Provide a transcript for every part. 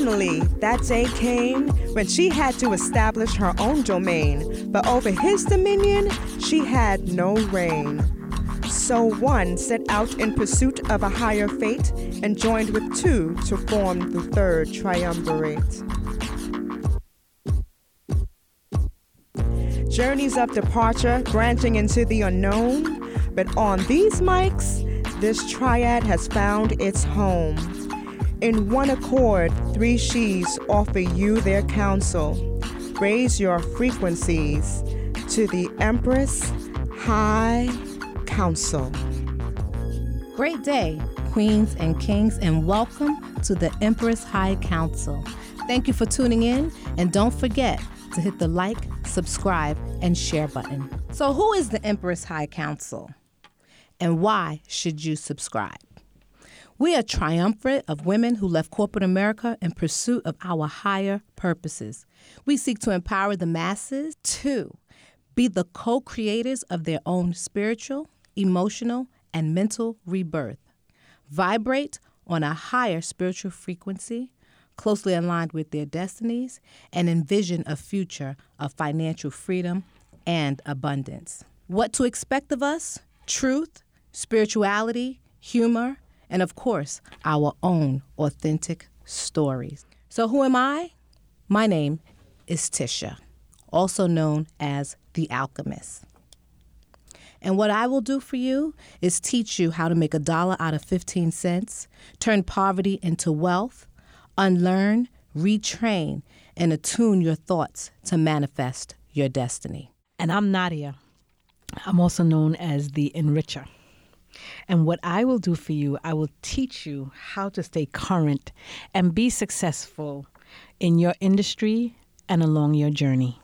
Finally, that day came when she had to establish her own domain, but over his dominion, she had no reign. So one set out in pursuit of a higher fate and joined with two to form the third triumvirate. Journeys of departure, branching into the unknown, but on these mics, this triad has found its home. In one accord, three she's offer you their counsel. Raise your frequencies to the Empress High Council. Great day, queens and kings, and welcome to the Empress High Council. Thank you for tuning in, and don't forget to hit the like, subscribe, and share button. So, who is the Empress High Council? And why should you subscribe? We are triumvirate of women who left corporate America in pursuit of our higher purposes. We seek to empower the masses to be the co creators of their own spiritual, emotional, and mental rebirth. Vibrate on a higher spiritual frequency, closely aligned with their destinies, and envision a future of financial freedom and abundance. What to expect of us? Truth, spirituality, humor, and of course, our own authentic stories. So, who am I? My name is Tisha, also known as The Alchemist. And what I will do for you is teach you how to make a dollar out of 15 cents, turn poverty into wealth, unlearn, retrain, and attune your thoughts to manifest your destiny. And I'm Nadia. I'm also known as the Enricher. And what I will do for you, I will teach you how to stay current and be successful in your industry and along your journey.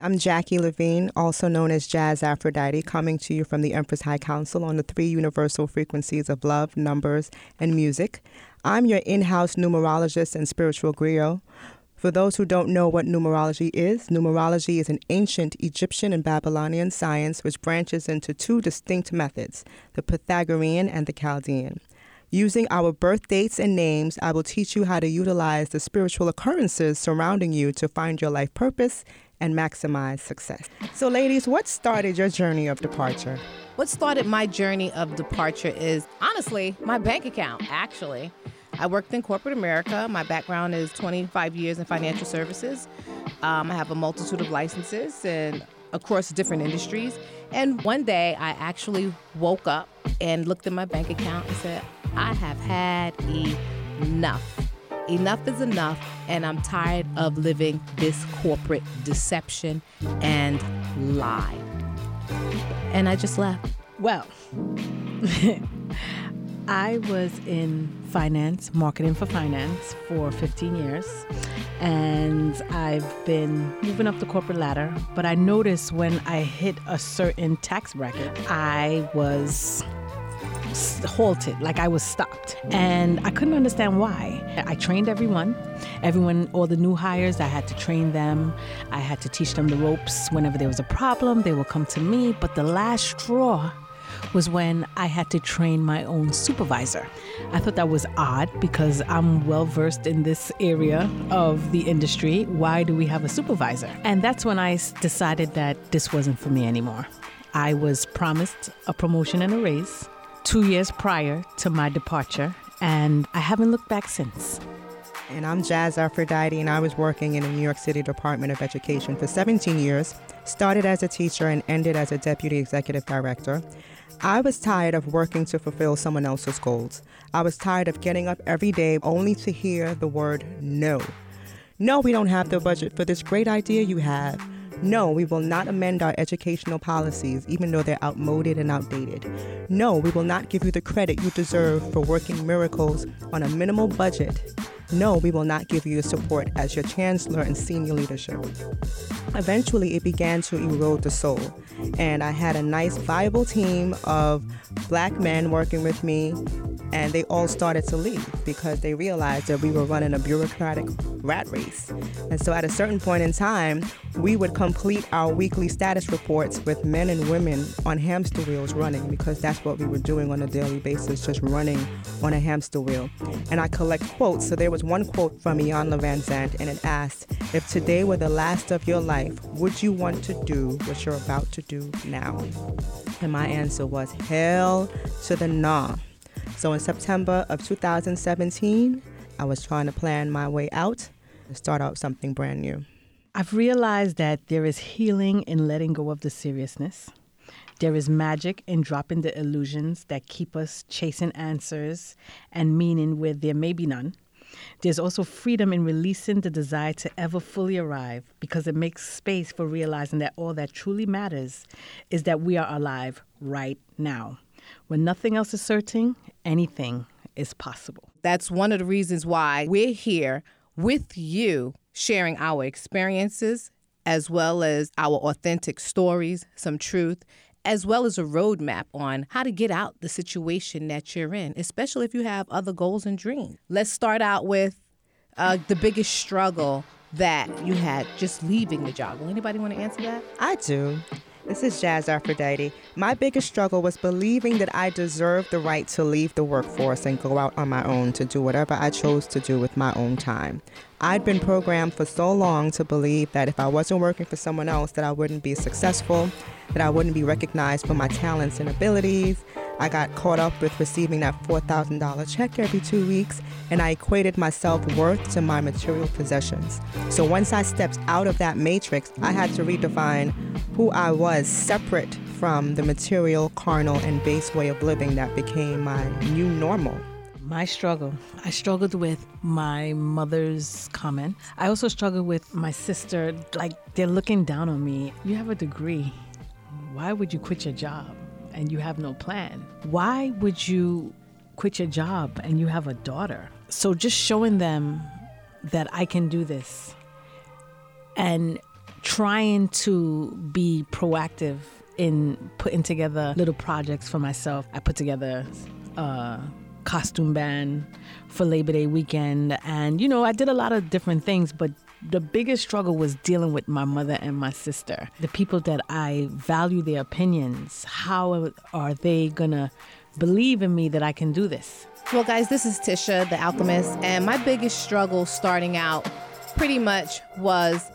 I'm Jackie Levine, also known as Jazz Aphrodite, coming to you from the Empress High Council on the three universal frequencies of love, numbers, and music. I'm your in house numerologist and spiritual griot. For those who don't know what numerology is, numerology is an ancient Egyptian and Babylonian science which branches into two distinct methods the Pythagorean and the Chaldean. Using our birth dates and names, I will teach you how to utilize the spiritual occurrences surrounding you to find your life purpose and maximize success. So, ladies, what started your journey of departure? What started my journey of departure is honestly my bank account, actually. I worked in corporate America. My background is 25 years in financial services. Um, I have a multitude of licenses and across different industries. And one day I actually woke up and looked at my bank account and said, I have had enough. Enough is enough, and I'm tired of living this corporate deception and lie. And I just left. Well, I was in finance, marketing for finance for 15 years. And I've been moving up the corporate ladder. But I noticed when I hit a certain tax bracket, I was halted, like I was stopped. And I couldn't understand why. I trained everyone, everyone, all the new hires, I had to train them. I had to teach them the ropes. Whenever there was a problem, they would come to me. But the last straw was when I had to train my own supervisor. I thought that was odd because I'm well versed in this area of the industry. Why do we have a supervisor? And that's when I decided that this wasn't for me anymore. I was promised a promotion and a raise two years prior to my departure, and I haven't looked back since. And I'm Jazz Aphrodite, and I was working in the New York City Department of Education for 17 years, started as a teacher and ended as a deputy executive director. I was tired of working to fulfill someone else's goals. I was tired of getting up every day only to hear the word no. No, we don't have the budget for this great idea you have. No, we will not amend our educational policies, even though they're outmoded and outdated. No, we will not give you the credit you deserve for working miracles on a minimal budget. No, we will not give you support as your chancellor and senior leadership. Eventually, it began to erode the soul, and I had a nice, viable team of black men working with me and they all started to leave because they realized that we were running a bureaucratic rat race. And so at a certain point in time, we would complete our weekly status reports with men and women on hamster wheels running because that's what we were doing on a daily basis, just running on a hamster wheel. And I collect quotes. So there was was one quote from Iyanla Vanzant, and it asked, If today were the last of your life, would you want to do what you're about to do now? And my answer was, Hell to the nah. So in September of 2017, I was trying to plan my way out and start out something brand new. I've realized that there is healing in letting go of the seriousness. There is magic in dropping the illusions that keep us chasing answers and meaning where there may be none. There's also freedom in releasing the desire to ever fully arrive because it makes space for realizing that all that truly matters is that we are alive right now. When nothing else is certain, anything is possible. That's one of the reasons why we're here with you, sharing our experiences as well as our authentic stories, some truth, as well as a roadmap on how to get out the situation that you're in, especially if you have other goals and dreams. Let's start out with uh, the biggest struggle that you had just leaving the job. Will anybody want to answer that? I do. This is Jazz Aphrodite. My biggest struggle was believing that I deserved the right to leave the workforce and go out on my own to do whatever I chose to do with my own time. I'd been programmed for so long to believe that if I wasn't working for someone else that I wouldn't be successful, that I wouldn't be recognized for my talents and abilities. I got caught up with receiving that $4,000 check every two weeks, and I equated my self worth to my material possessions. So once I stepped out of that matrix, I had to redefine who I was separate from the material, carnal, and base way of living that became my new normal. My struggle. I struggled with my mother's comment. I also struggled with my sister. Like, they're looking down on me. You have a degree. Why would you quit your job and you have no plan? Why would you quit your job and you have a daughter? So, just showing them that I can do this and trying to be proactive in putting together little projects for myself. I put together a costume band for Labor Day weekend, and you know, I did a lot of different things, but the biggest struggle was dealing with my mother and my sister. The people that I value their opinions, how are they gonna believe in me that I can do this? Well, guys, this is Tisha, the alchemist, and my biggest struggle starting out pretty much was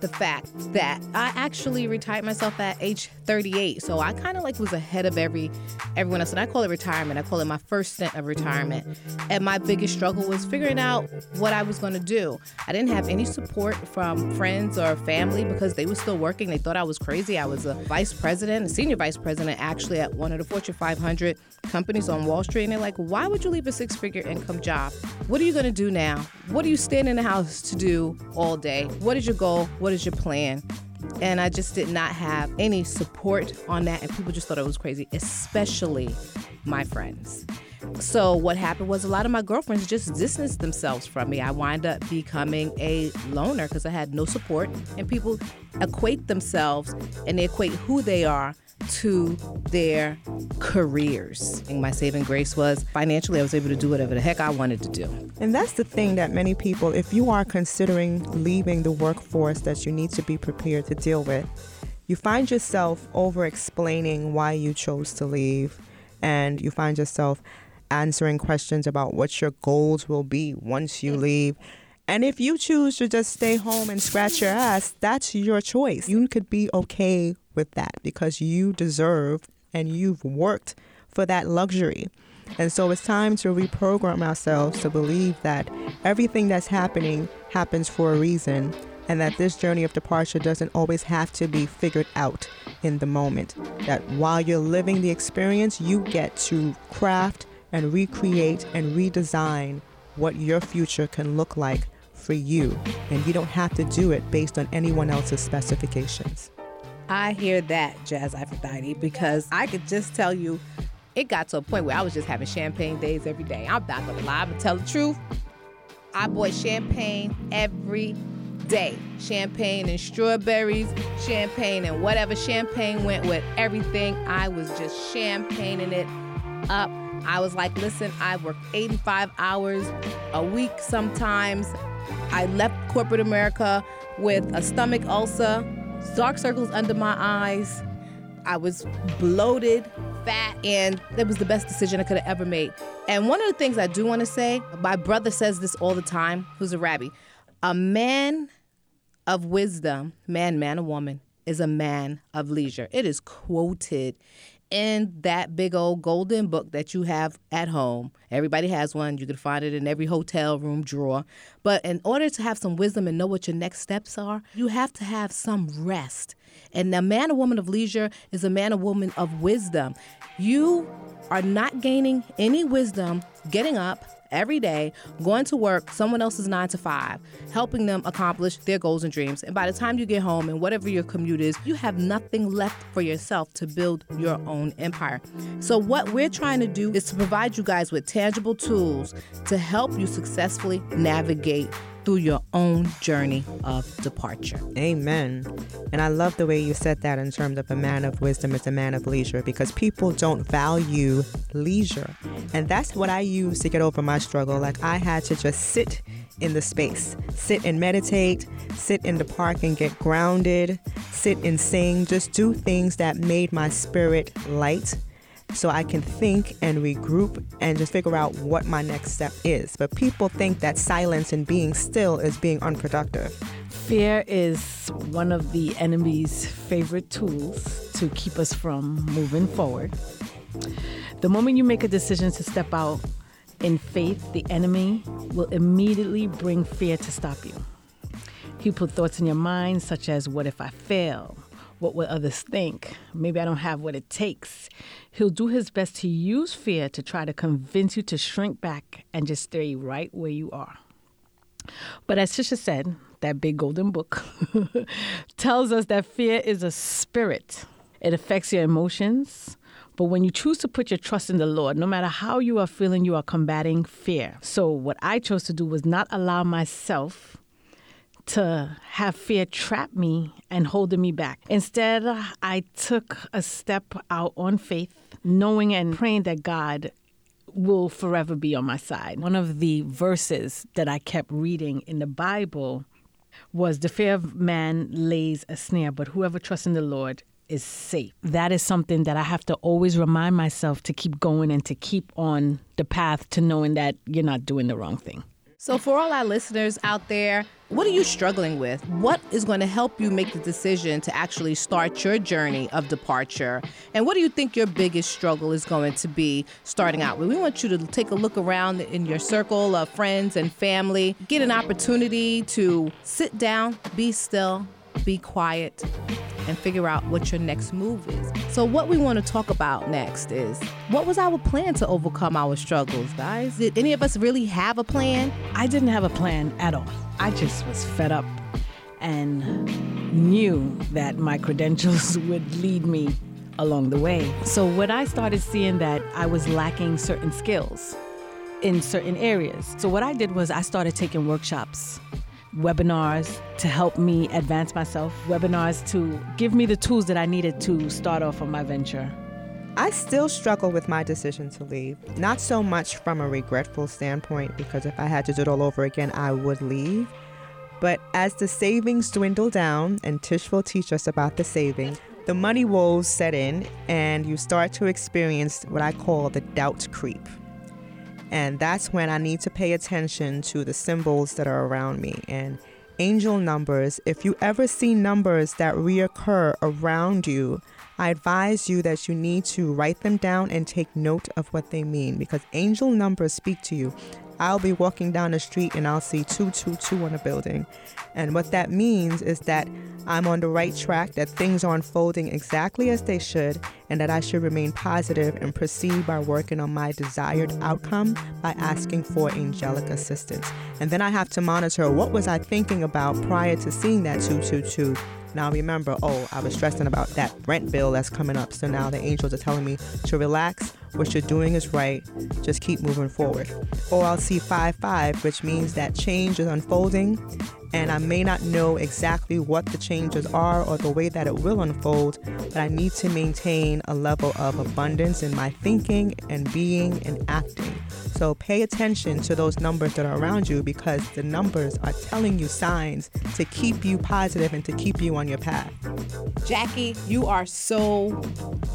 the fact that I actually retired myself at age 38. So I kind of like was ahead of every everyone else. And I call it retirement. I call it my first stint of retirement. And my biggest struggle was figuring out what I was going to do. I didn't have any support from friends or family because they were still working. They thought I was crazy. I was a vice president, a senior vice president actually at one of the Fortune 500 companies on Wall Street. And they're like, why would you leave a six figure income job? What are you going to do now? What are you staying in the house to do all day? What is your goal? What is your plan? And I just did not have any support on that. And people just thought it was crazy, especially my friends. So what happened was a lot of my girlfriends just distanced themselves from me. I wind up becoming a loner because I had no support, and people equate themselves and they equate who they are to their careers. And my saving grace was financially, I was able to do whatever the heck I wanted to do. And that's the thing that many people, if you are considering leaving the workforce that you need to be prepared to deal with, you find yourself over explaining why you chose to leave, and you find yourself answering questions about what your goals will be once you leave. And if you choose to just stay home and scratch your ass, that's your choice. You could be okay with that because you deserve and you've worked for that luxury. And so it's time to reprogram ourselves to believe that everything that's happening happens for a reason and that this journey of departure doesn't always have to be figured out in the moment. That while you're living the experience, you get to craft and recreate and redesign what your future can look like for you. And you don't have to do it based on anyone else's specifications. I hear that, Jazz Aphrodite, because I could just tell you it got to a point where I was just having champagne days every day. I'm not gonna lie, I'm tell the truth. I bought champagne every day. Champagne and strawberries, champagne and whatever champagne went with everything. I was just champagneing it up. I was like, listen, I work 85 hours a week sometimes. I left corporate America with a stomach ulcer, dark circles under my eyes. I was bloated, fat, and that was the best decision I could have ever made. And one of the things I do want to say, my brother says this all the time, who's a rabbi. A man of wisdom, man, man, a woman, is a man of leisure. It is quoted in that big old golden book that you have at home. Everybody has one. You can find it in every hotel room drawer. But in order to have some wisdom and know what your next steps are, you have to have some rest. And a man or woman of leisure is a man or woman of wisdom. You are not gaining any wisdom getting up every day, going to work, someone else's nine to five, helping them accomplish their goals and dreams. And by the time you get home and whatever your commute is, you have nothing left for yourself to build your own empire. So, what we're trying to do is to provide you guys with tangible tools to help you successfully navigate through your own journey of departure. Amen. And I love the way you said that in terms of a man of wisdom is a man of leisure because people don't value leisure. And that's what I use to get over my struggle. Like I had to just sit in the space, sit and meditate, sit in the park and get grounded, sit and sing, just do things that made my spirit light so I can think and regroup and just figure out what my next step is. But people think that silence and being still is being unproductive. Fear is one of the enemy's favorite tools to keep us from moving forward. The moment you make a decision to step out in faith, the enemy will immediately bring fear to stop you. He put thoughts in your mind such as, What if I fail? What will others think? Maybe I don't have what it takes. He'll do his best to use fear to try to convince you to shrink back and just stay right where you are. But as Trisha said, that big golden book tells us that fear is a spirit. It affects your emotions, but when you choose to put your trust in the Lord, no matter how you are feeling, you are combating fear. So, what I chose to do was not allow myself to have fear trap me and holding me back. Instead, I took a step out on faith, knowing and praying that God will forever be on my side. One of the verses that I kept reading in the Bible was the fear of man lays a snare, but whoever trusts in the Lord is safe. That is something that I have to always remind myself to keep going and to keep on the path to knowing that you're not doing the wrong thing. So, for all our listeners out there, what are you struggling with? What is going to help you make the decision to actually start your journey of departure? And what do you think your biggest struggle is going to be starting out with? We want you to take a look around in your circle of friends and family, get an opportunity to sit down, be still, be quiet, and figure out what your next move is. So, what we want to talk about next is what was our plan to overcome our struggles, guys? Did any of us really have a plan? I didn't have a plan at all. I just was fed up and knew that my credentials would lead me along the way. So, when I started seeing that I was lacking certain skills in certain areas, so what I did was I started taking workshops webinars to help me advance myself, webinars to give me the tools that I needed to start off on my venture. I still struggle with my decision to leave. Not so much from a regretful standpoint, because if I had to do it all over again, I would leave. But as the savings dwindle down, and Tish will teach us about the savings, the money woes set in, and you start to experience what I call the doubt creep. And that's when I need to pay attention to the symbols that are around me. And angel numbers, if you ever see numbers that reoccur around you, I advise you that you need to write them down and take note of what they mean because angel numbers speak to you. I'll be walking down the street and I'll see 222 on a building. And what that means is that I'm on the right track, that things are unfolding exactly as they should, and that I should remain positive and proceed by working on my desired outcome by asking for angelic assistance. And then I have to monitor what was I thinking about prior to seeing that 222 now remember, oh, I was stressing about that rent bill that's coming up. So now the angels are telling me to relax. What you're doing is right. Just keep moving forward. Or I'll see 5 5, which means that change is unfolding. And I may not know exactly what the changes are or the way that it will unfold, but I need to maintain a level of abundance in my thinking and being and acting So pay attention to those numbers that are around you because the numbers are telling you signs to keep you positive and to keep you on your path. Jackie, you are so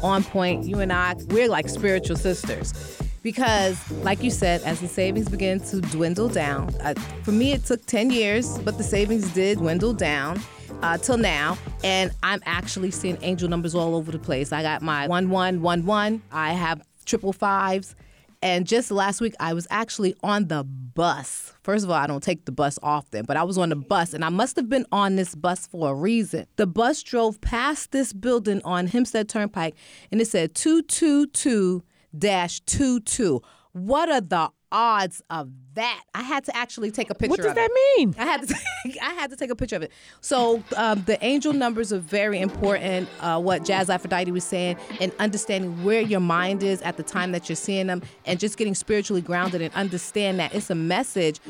on point. You and I, we're like spiritual sisters. Because, like you said, as the savings begin to dwindle down, uh, for me it took 10 years, but the savings did dwindle down uh, till now, and I'm actually seeing angel numbers all over the place. I got my one one one one. I have triple fives. And just last week, I was actually on the bus. First of all, I don't take the bus often, but I was on the bus and I must have been on this bus for a reason. The bus drove past this building on Hempstead Turnpike and it said 222 22. What are the odds of that? I had to actually take a picture. What does that it. mean? I had to. Take, I had to take a picture of it. So um, the angel numbers are very important. Uh, what Jazz Aphrodite was saying, and understanding where your mind is at the time that you're seeing them, and just getting spiritually grounded and understand that it's a message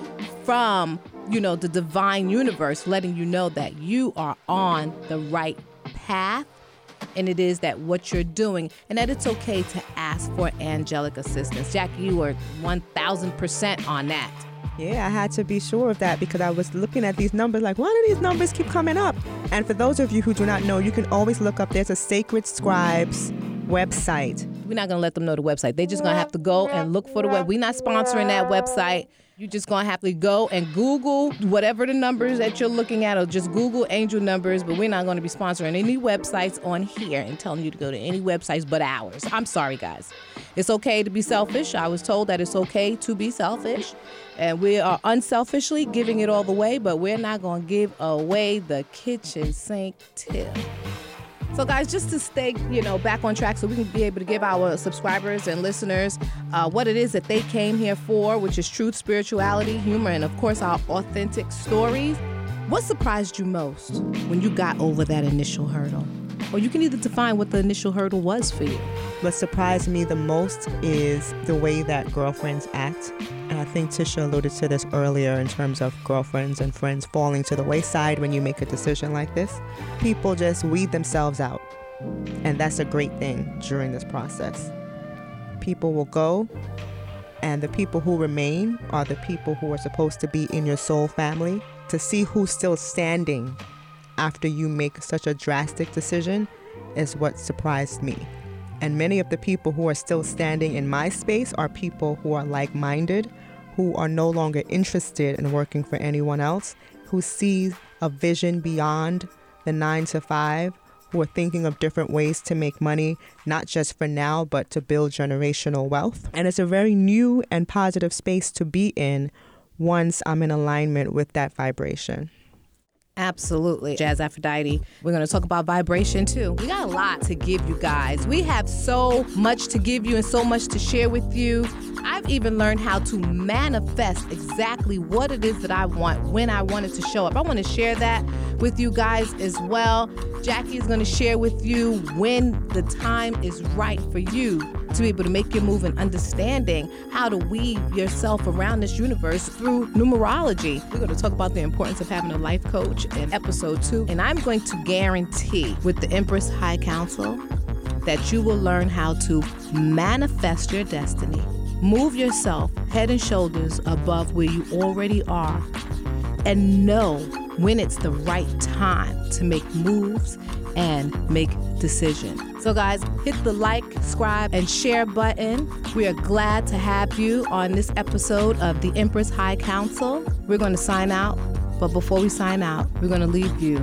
from you know the divine universe, letting you know that you are on the right path and it is that what you're doing, and that it's okay to ask for angelic assistance. Jackie, you are 1000% on that. Yeah, I had to be sure of that because I was looking at these numbers like, why do these numbers keep coming up? And for those of you who do not know, you can always look up there's a Sacred Scribes website. We're not going to let them know the website. They're just going to have to go and look for the web. We're not sponsoring that website. You're just to have to go and Google whatever the numbers that you're looking at, or just Google angel numbers. But we're not to be sponsoring any websites on here and telling you to go to any websites but ours. I'm sorry, guys. It's okay to be selfish. I was told that it's okay to be selfish. And we are unselfishly giving it all the way, but we're not to give away the kitchen sink tip. So, guys, just to stay, you know, back on track, so we can be able to give our subscribers and listeners uh, what it is that they came here for, which is truth, spirituality, humor, and of course our authentic stories. What surprised you most when you got over that initial hurdle? Or you can either define what the initial hurdle was for you. What surprised me the most is the way that girlfriends act. And I think Tisha alluded to this earlier in terms of girlfriends and friends falling to the wayside when you make a decision like this. People just weed themselves out. And that's a great thing during this process. People will go, and the people who remain are the people who are supposed to be in your soul family. To see who's still standing after you make such a drastic decision is what surprised me. And many of the people who are still standing in my space are people who are like minded, who are no longer interested in working for anyone else, who see a vision beyond the nine to five, who are thinking of different ways to make money, not just for now, but to build generational wealth. And it's a very new and positive space to be in once I'm in alignment with that vibration. Absolutely. Jazz Aphrodite. We're going to talk about vibration too. We got a lot to give you guys. We have so much to give you and so much to share with you. I've even learned how to manifest exactly what it is that I want when I want it to show up. I want to share that with you guys as well. Jackie is going to share with you when the time is right for you to be able to make your move and understanding how to weave yourself around this universe through numerology. We're going to talk about the importance of having a life coach in episode two. And I'm going to guarantee with the Empress High Council that you will learn how to manifest your destiny, move yourself head and shoulders above where you already are, and know when it's the right time to make moves and make decisions. So, guys, hit the like, subscribe, and share button. We are glad to have you on this episode of the Empress High Council. We're going to sign out, but before we sign out, we're going to leave you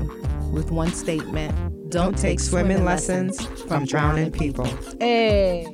with one statement. Don't, Don't take swimming lessons from drowning people. Hey.